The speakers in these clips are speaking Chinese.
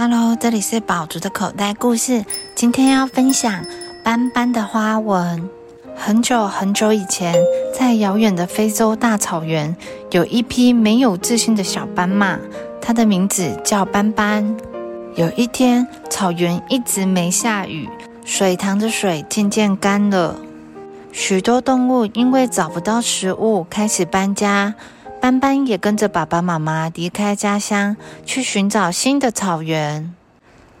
Hello，这里是宝竹的口袋故事。今天要分享斑斑的花纹。很久很久以前，在遥远的非洲大草原，有一匹没有自信的小斑马，它的名字叫斑斑。有一天，草原一直没下雨，水塘的水渐渐干了，许多动物因为找不到食物，开始搬家。斑斑也跟着爸爸妈妈离开家乡，去寻找新的草原。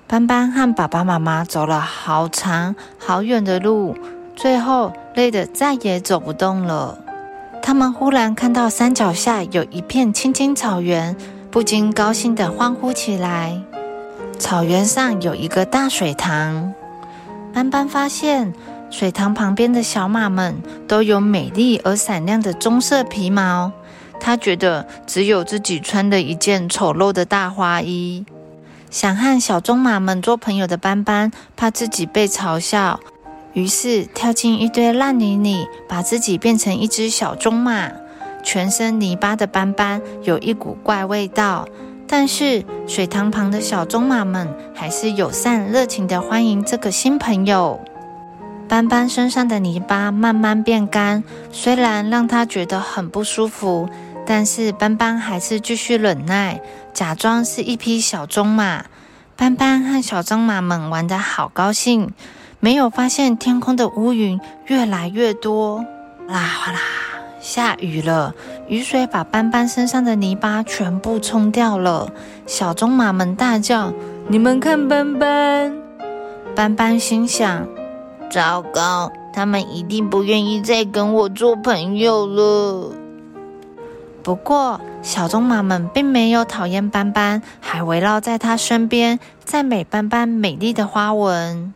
斑斑和爸爸妈妈走了好长好远的路，最后累得再也走不动了。他们忽然看到山脚下有一片青青草原，不禁高兴地欢呼起来。草原上有一个大水塘，斑斑发现水塘旁边的小马们都有美丽而闪亮的棕色皮毛。他觉得只有自己穿的一件丑陋的大花衣，想和小棕马们做朋友的斑斑，怕自己被嘲笑，于是跳进一堆烂泥里，把自己变成一只小棕马。全身泥巴的斑斑有一股怪味道，但是水塘旁的小棕马们还是友善热情的欢迎这个新朋友。斑斑身上的泥巴慢慢变干，虽然让他觉得很不舒服。但是斑斑还是继续忍耐，假装是一匹小棕马。斑斑和小棕马们玩得好高兴，没有发现天空的乌云越来越多，啦哗啦，下雨了。雨水把斑斑身上的泥巴全部冲掉了。小棕马们大叫：“你们看斑斑！”斑斑心想：“糟糕，他们一定不愿意再跟我做朋友了。”不过，小棕马们并没有讨厌斑斑，还围绕在它身边，赞美斑斑美丽的花纹。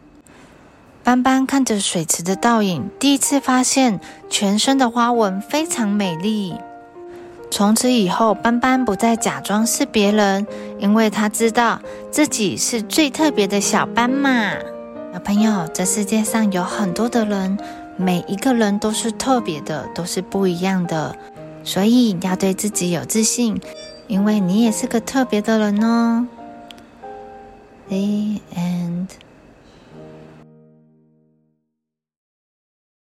斑斑看着水池的倒影，第一次发现全身的花纹非常美丽。从此以后，斑斑不再假装是别人，因为他知道自己是最特别的小斑马。小朋友，这世界上有很多的人，每一个人都是特别的，都是不一样的。所以要对自己有自信，因为你也是个特别的人哦。The end.